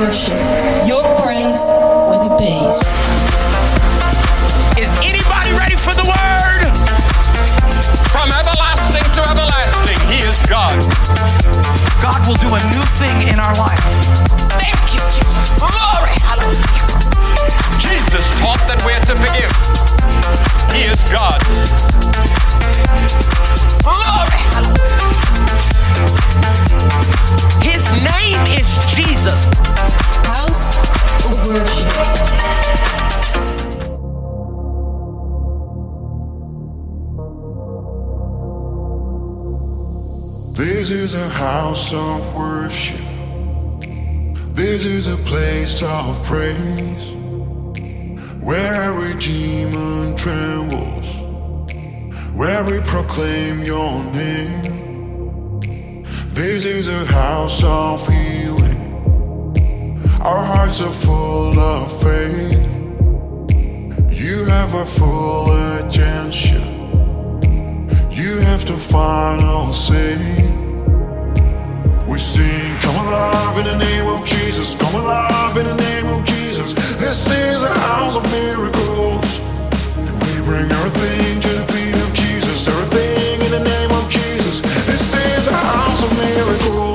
worship. Your praise with a bass. Is anybody ready for the word? From everlasting to everlasting, He is God. God will do a new thing in our life. Thank you, Jesus. Glory. Hallelujah. Jesus taught that we're to forgive. He is God. Glory. His name is Jesus. House of worship. This is a house of worship. This is a place of praise where every demon trembles, where we proclaim your name. This is a house of healing. Our hearts are full of faith. You have our full attention. You have the final say. We sing, come alive in the name of Jesus. Come alive in the name of Jesus. This is a house of miracles. We bring everything to the feet of Jesus. Everything in the name of Jesus. This is a house of. Miracles,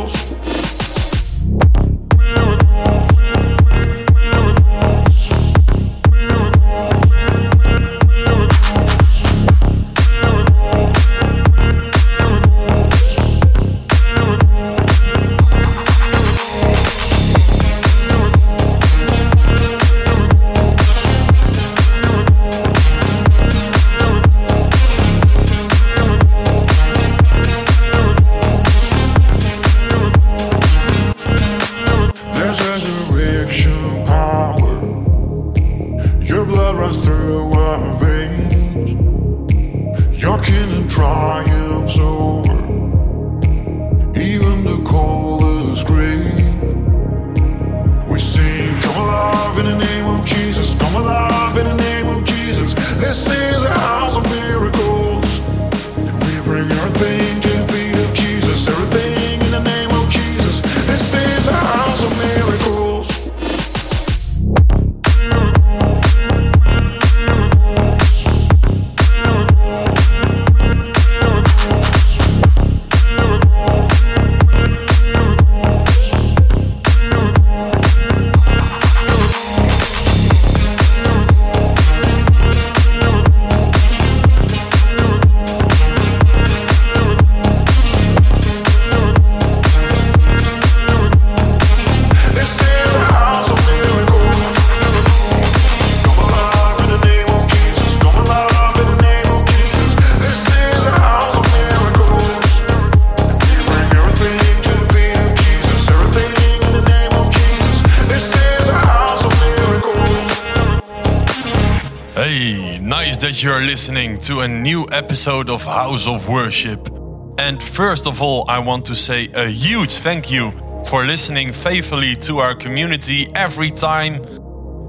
a new episode of House of Worship. And first of all, I want to say a huge thank you for listening faithfully to our community every time.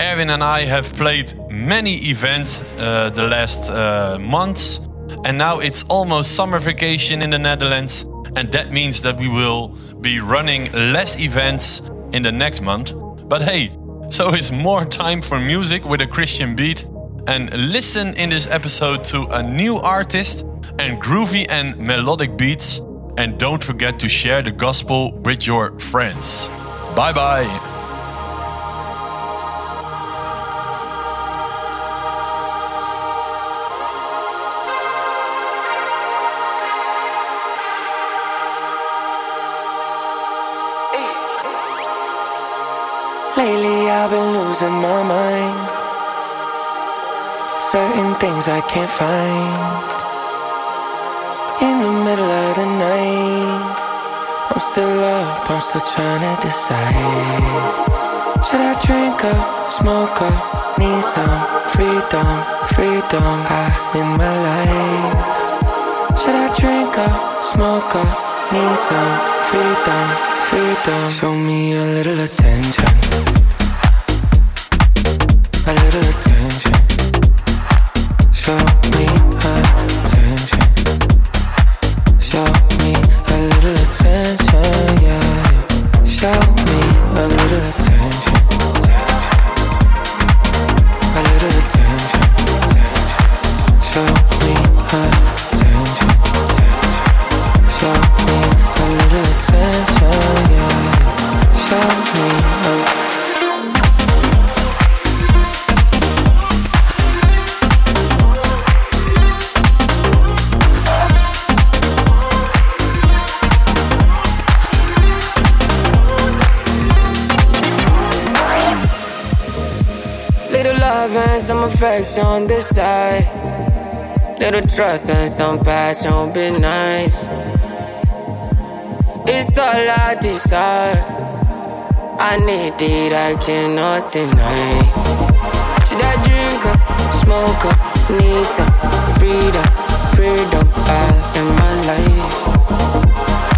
Erwin and I have played many events uh, the last uh, months, and now it's almost summer vacation in the Netherlands, and that means that we will be running less events in the next month. But hey, so is more time for music with a Christian beat. And listen in this episode to a new artist and groovy and melodic beats. And don't forget to share the gospel with your friends. Bye bye. Lately I've been losing my mind. Certain things I can't find. In the middle of the night, I'm still up, I'm still trying to decide. Should I drink up, smoke up, need some freedom, freedom high in my life? Should I drink up, smoke up, need some freedom, freedom? Show me a little attention, love and some affection this side. Little trust and some passion would be nice. It's all I desire. I need it, I cannot deny. Should I drink up, smoke up, need some freedom, freedom out in my life?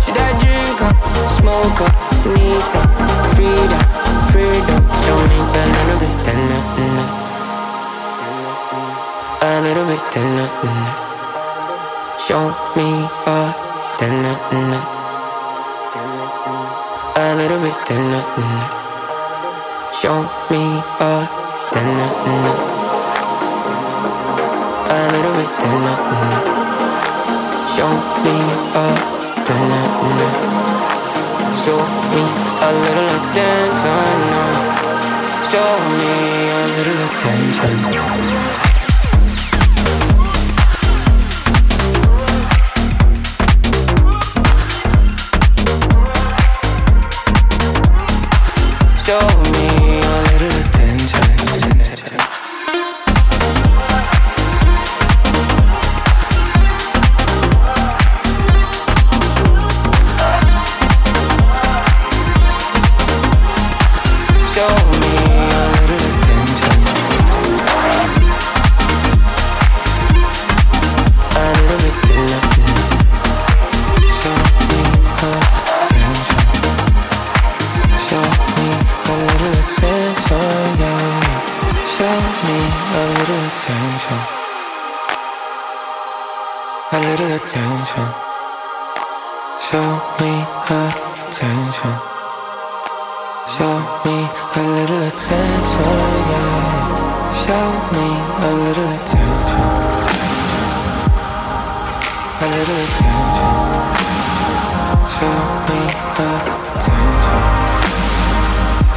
Should I drink up, smoke up, need some freedom, freedom? Show me a little bit, then a little bit, then mm. Show me a then mm. a little bit, then mm. Show me a then a little bit, then Show me a then uh, Show me a little attention. Show me a little attention. Attention. A little attention. Show me attention. Show me a little attention, yeah. Show me a little attention. A little attention. Show me attention.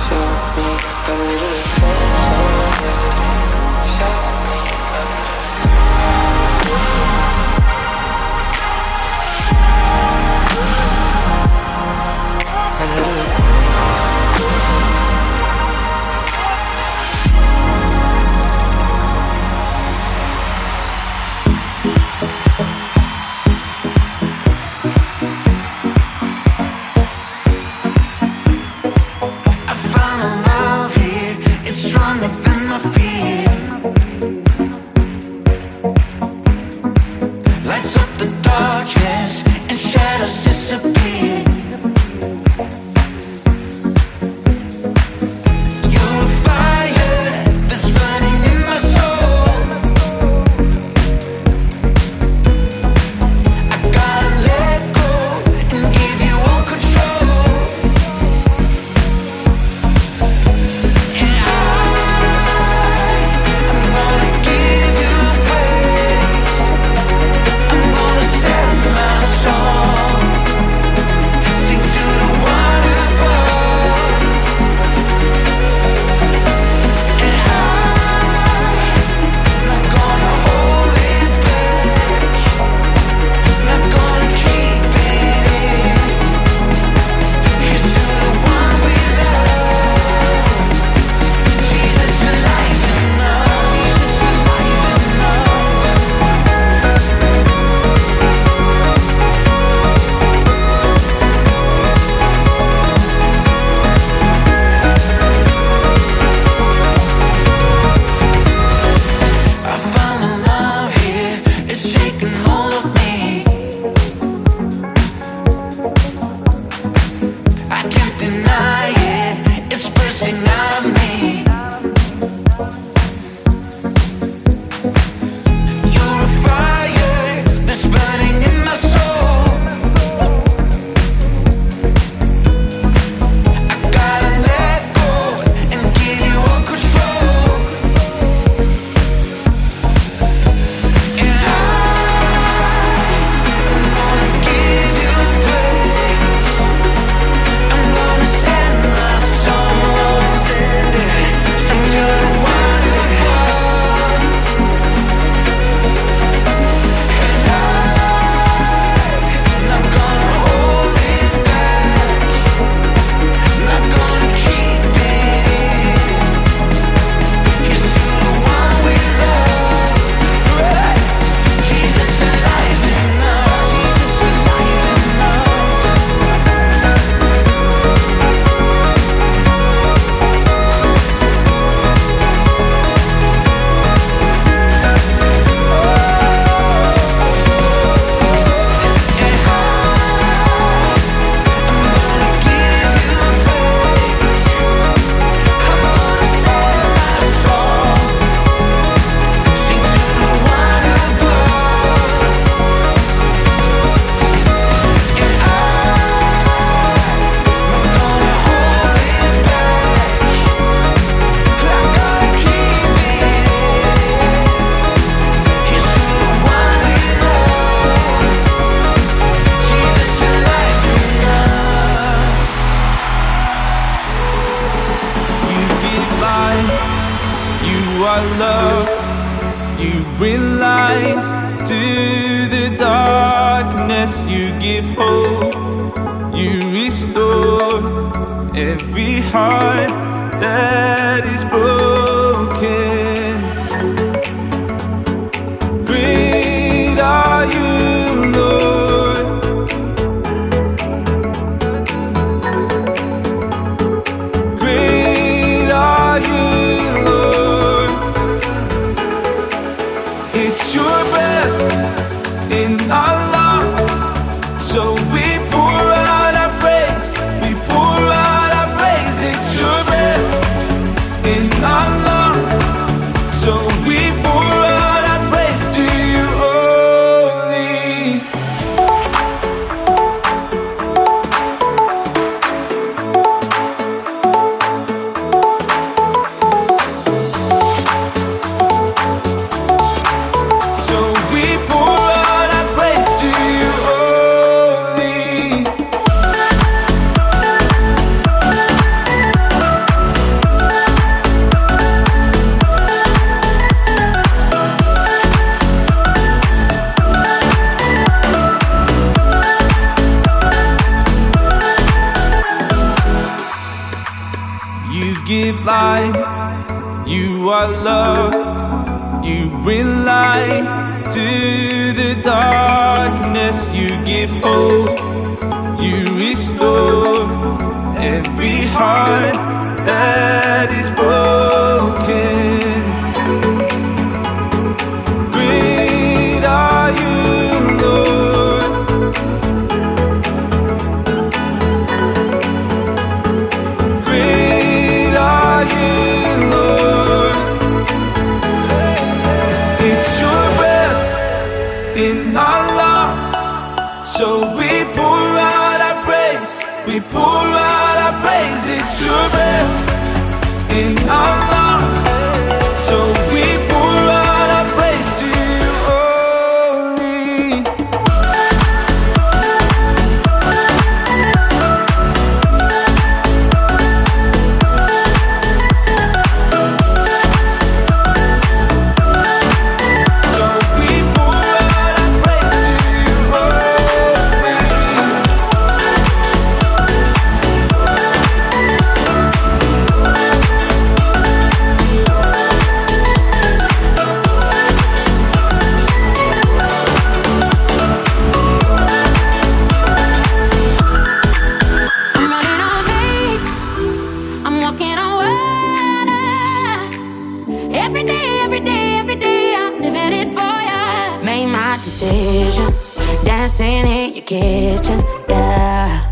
Show me a little attention, yeah. Show attention. we like to decision. Dancing in your kitchen, yeah.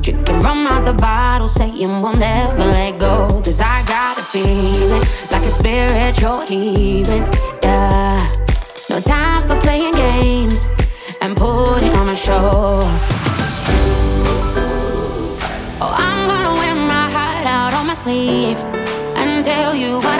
Drinking rum out the bottle, saying we'll never let go. Cause I got a feeling like a spiritual healing, yeah. No time for playing games and putting on a show. Oh, I'm gonna wear my heart out on my sleeve and tell you what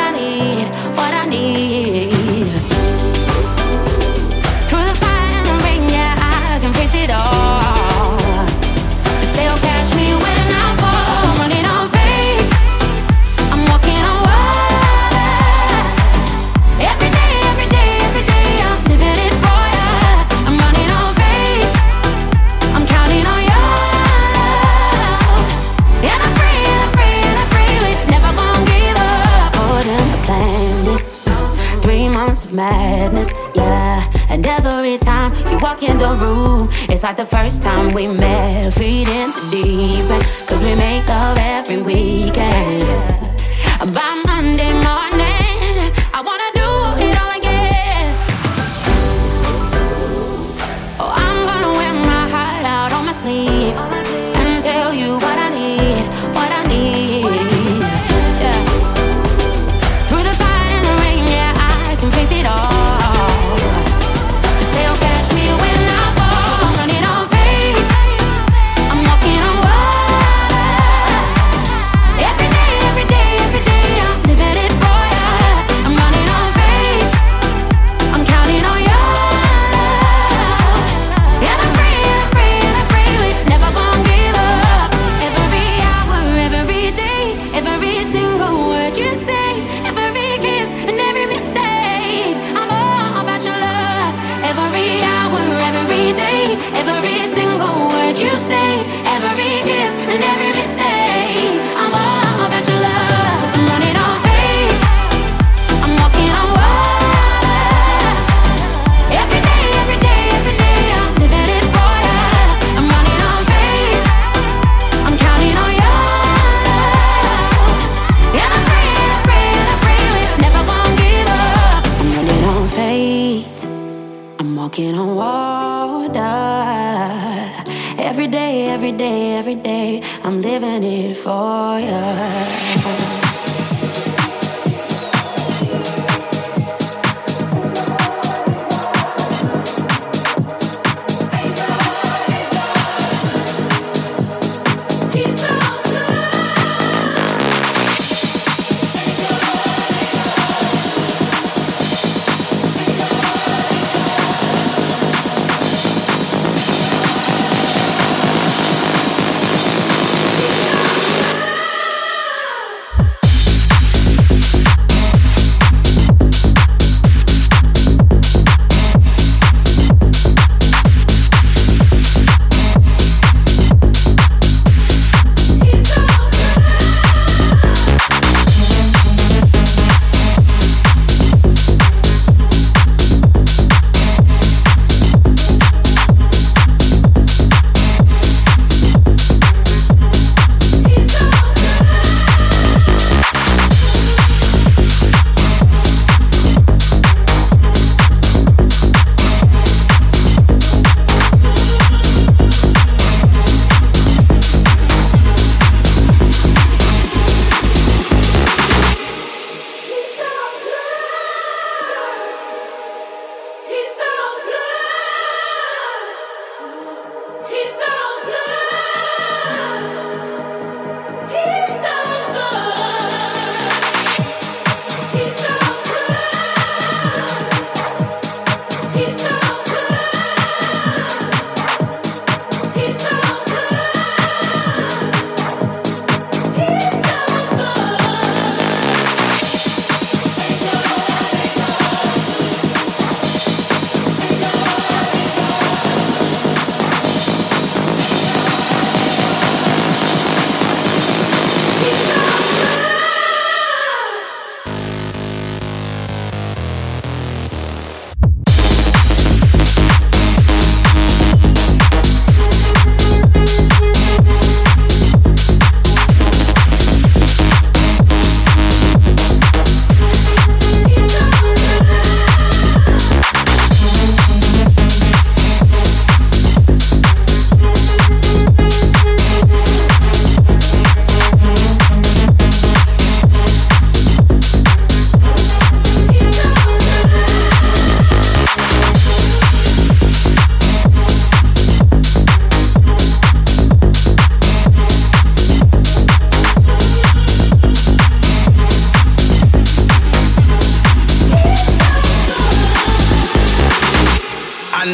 every time you walk in the room. It's like the first time we met, Feeding the deep. End, Cause we make love every weekend. By Monday morning, I wanna do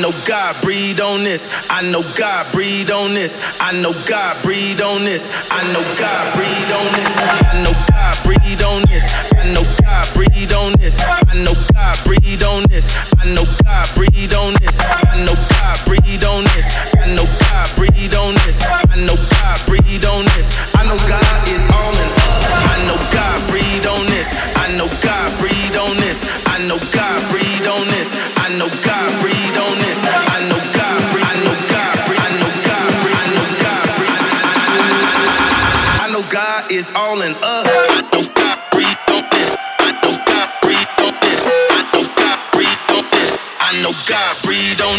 know God breathe on this. I know God breathe on this. I know God breathe on this. I know God breathe on this. I know God breathe on this. I know God breathe on this. I know God breathe on this. I know God breathe on this. I know God breathe on this. I know God breathe on this. I know God breathe on this. I know God is on and I know God breathe on this. I know God breathe on this. I know God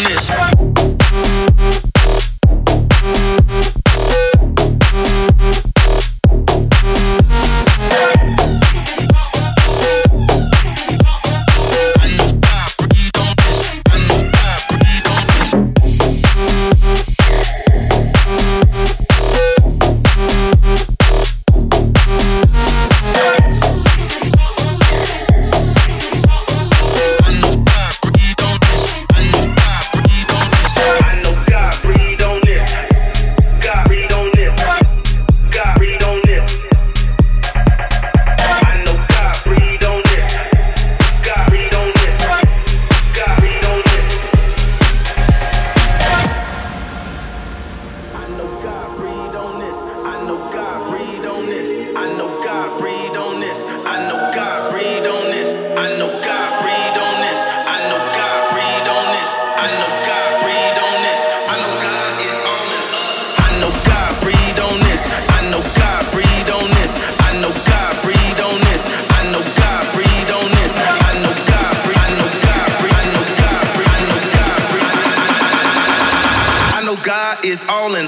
this. know God breathed on this. I know God breathed on this. I know God breathed on this. I know God breathed on this. I know God breathed. I know God breathed. I know God breathed. I know God breathed. I know God is all in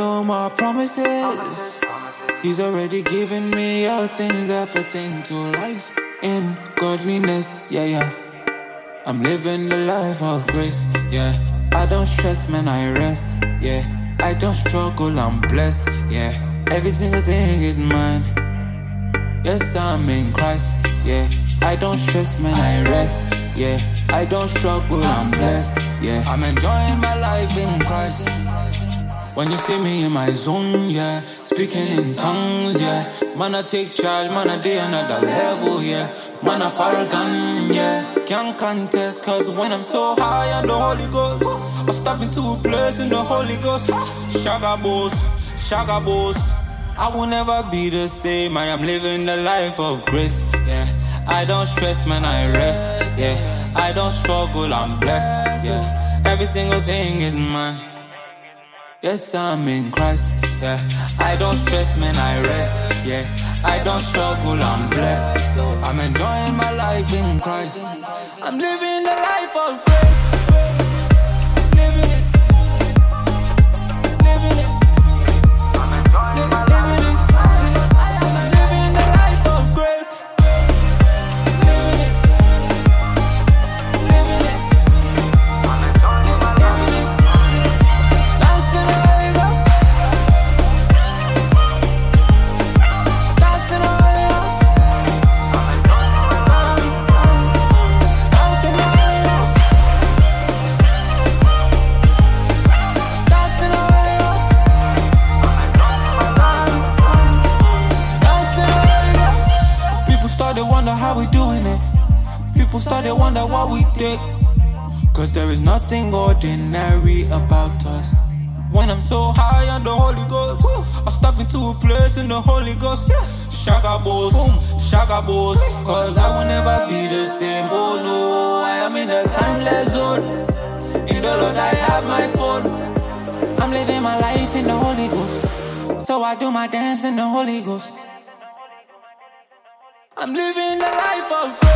No more promises. He's already given me all things that pertain to life in godliness, yeah, yeah. I'm living the life of grace, yeah. I don't stress, man, I rest, yeah. I don't struggle, I'm blessed, yeah. Every single thing is mine. Yes, I'm in Christ, yeah. I don't stress, man, I rest, yeah. I don't struggle, I'm blessed, yeah. I'm enjoying my life in Christ. When you see me in my zone, yeah, speaking in tongues, yeah. Man, I take charge, man, I do another level, yeah. Man, I fire gun, yeah. Can't contest, cause when I'm so high on the Holy Ghost, I step into a place in the Holy Ghost. Shaga boss, shaga boss. I will never be the same. I am living the life of grace, yeah. I don't stress, man, I rest, yeah. I don't struggle, I'm blessed, yeah. Every single thing is mine. Yes, I'm in Christ. Yeah, I don't stress, man, I rest. Yeah, I don't struggle, I'm blessed. I'm enjoying my life in Christ. I'm living the life of grace. Wonder what we did. Cause there is nothing ordinary about us. When I'm so high on the Holy Ghost, I step into a place in the Holy Ghost. Shaga boss, boom, shaga boss. Cause I will never be the same. Oh no, I am in a timeless zone. In the Lord, I have my phone. I'm living my life in the Holy Ghost. So I do my dance in the Holy Ghost. I'm living the life of grace.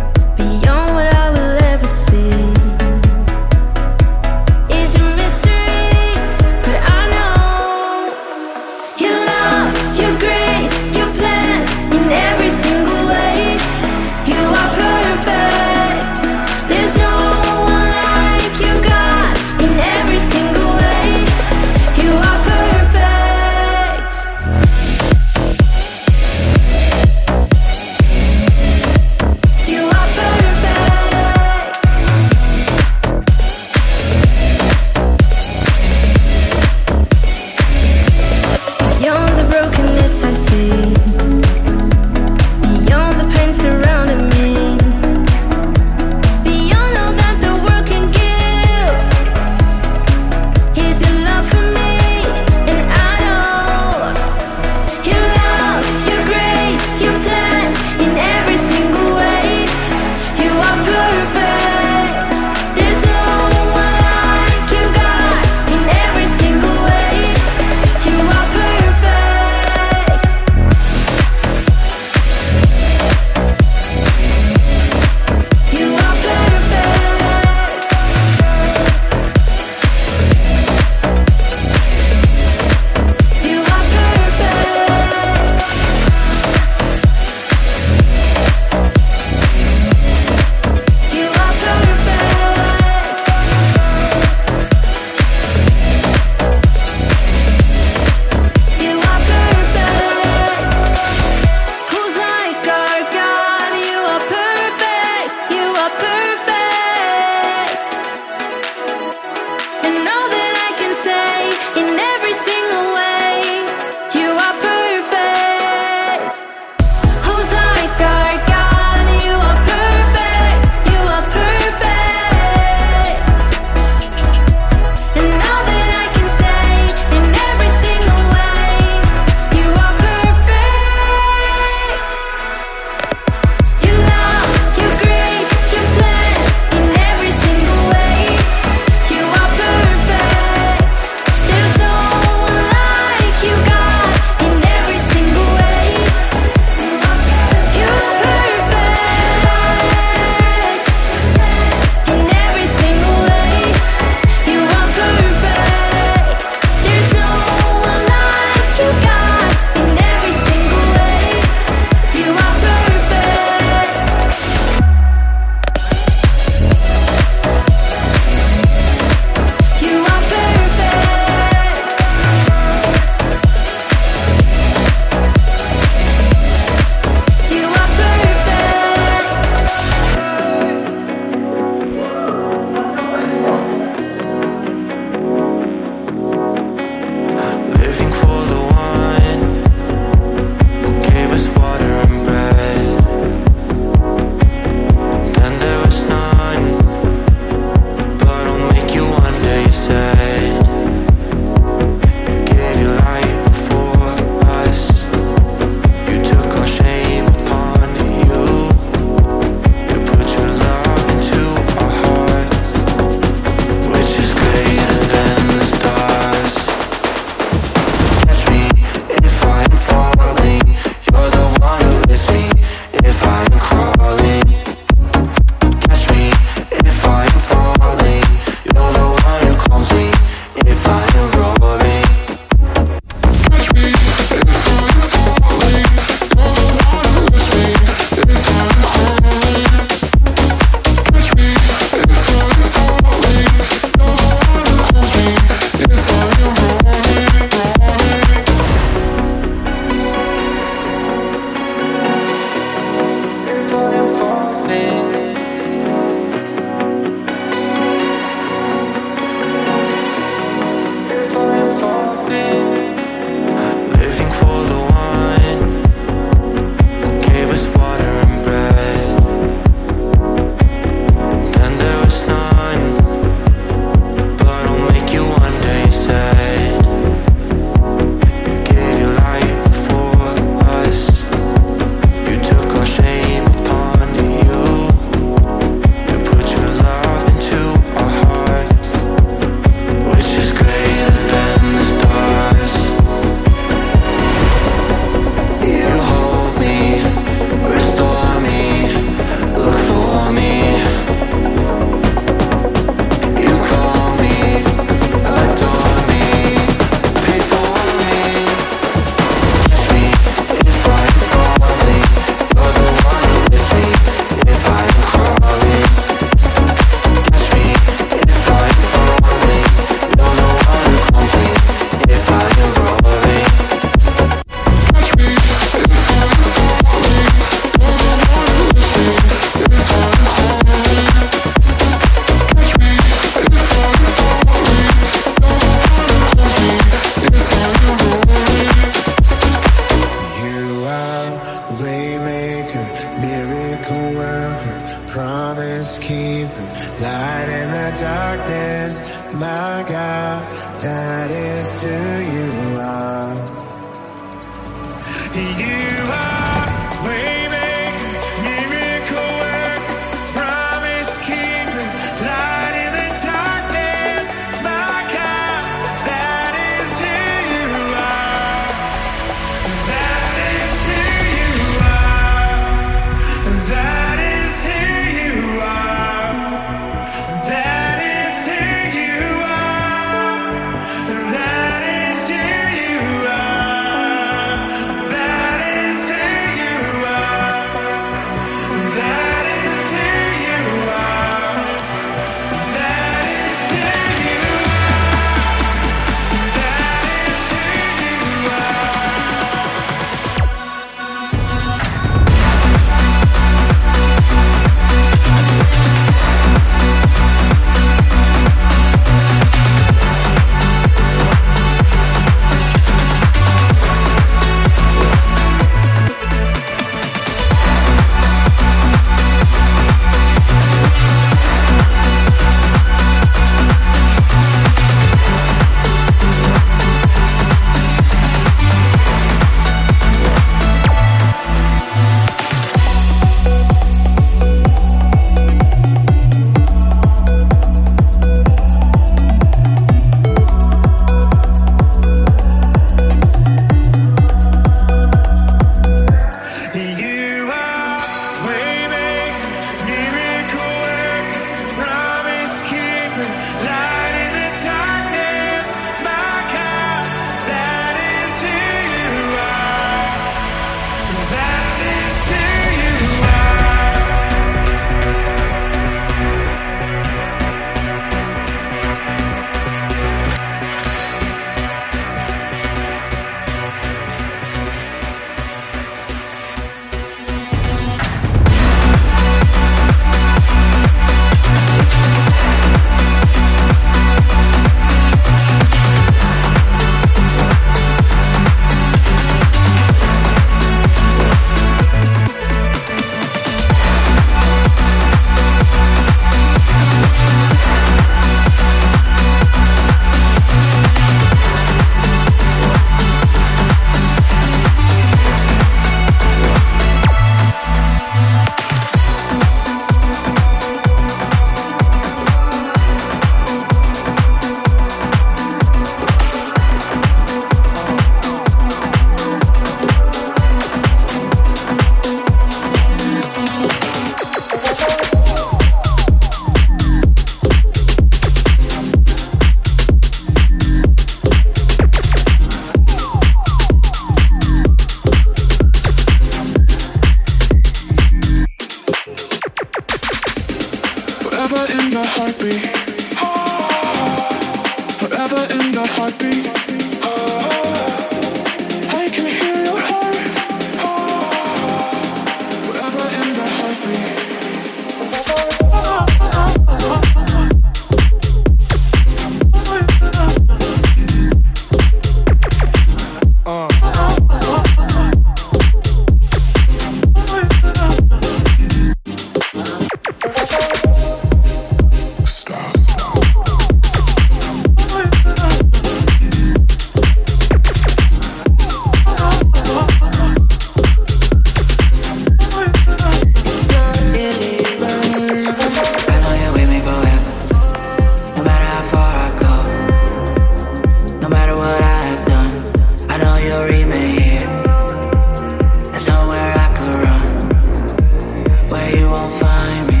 gon' find me.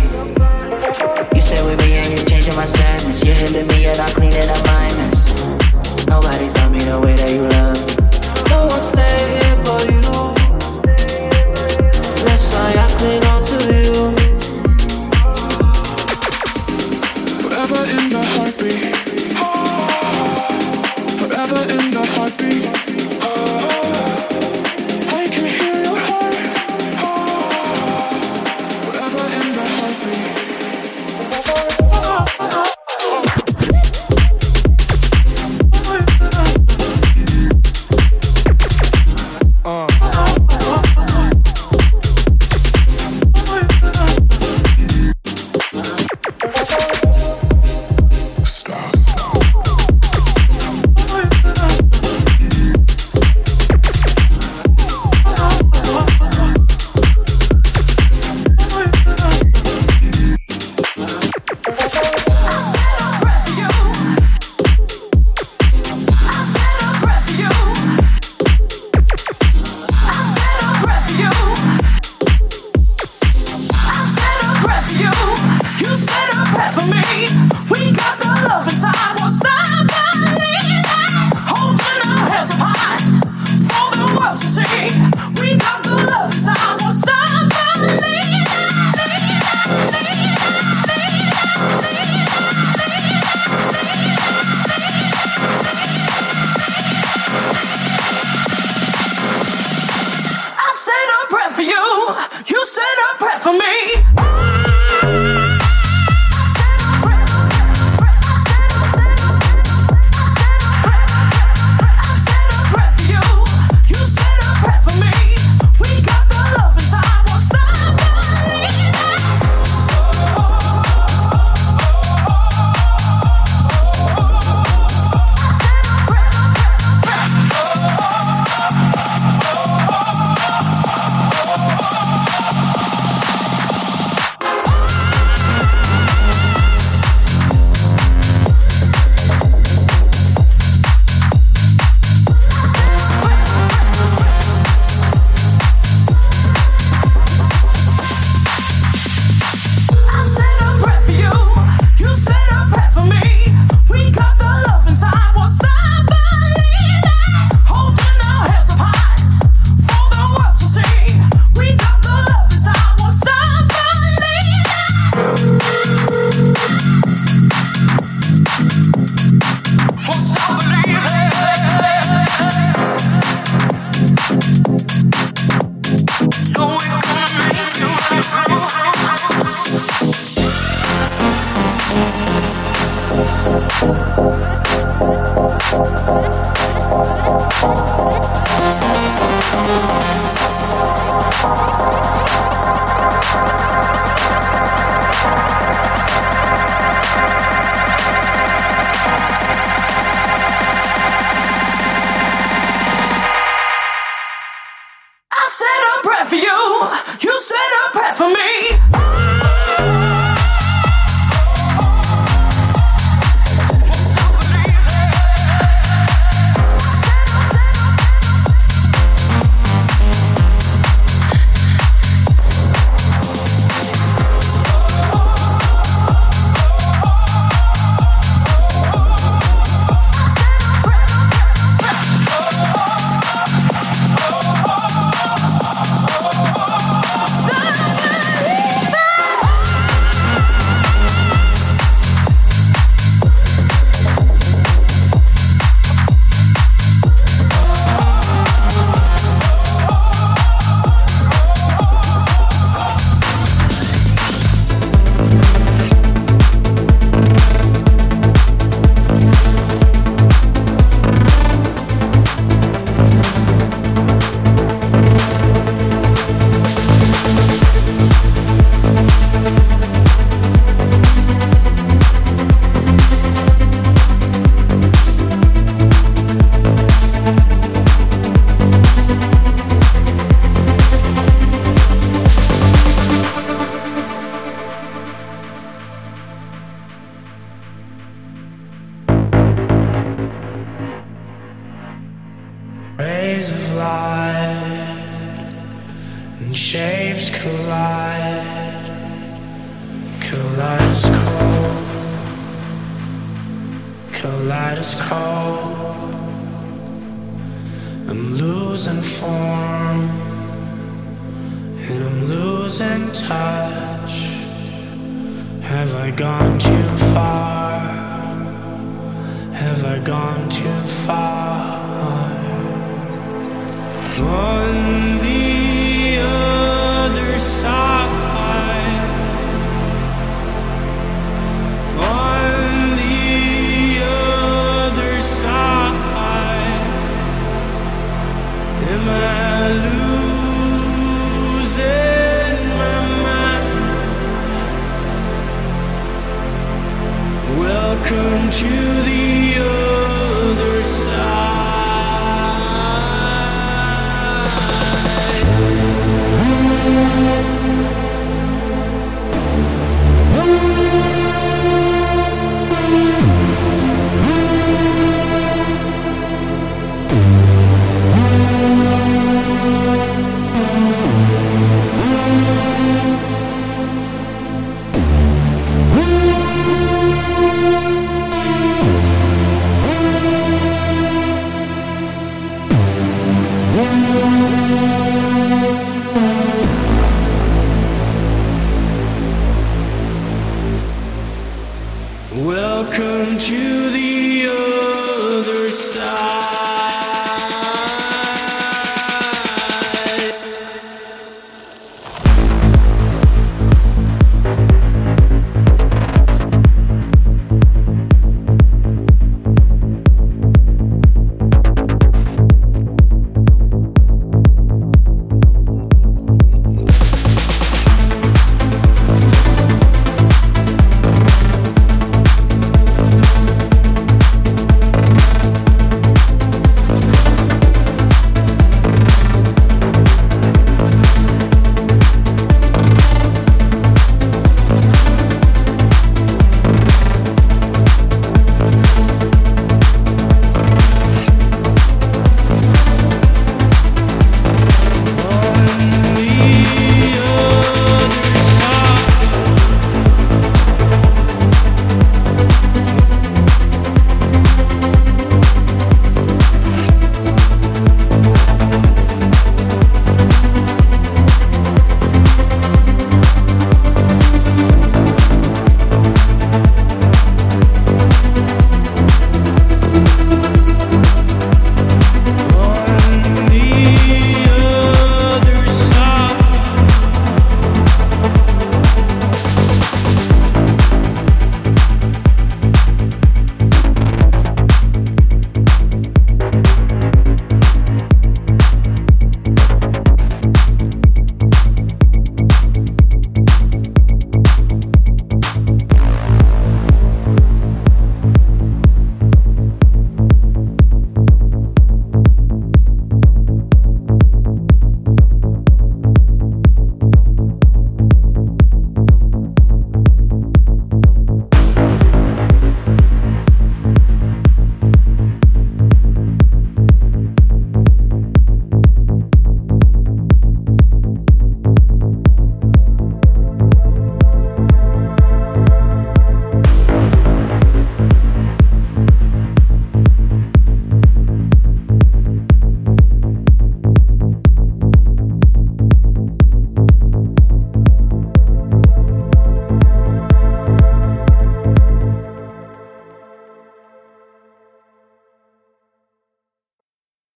You stay with me and you're changing my sadness. You're hitting me and I'm cleaning up minus. Nobody's loved me the way that you love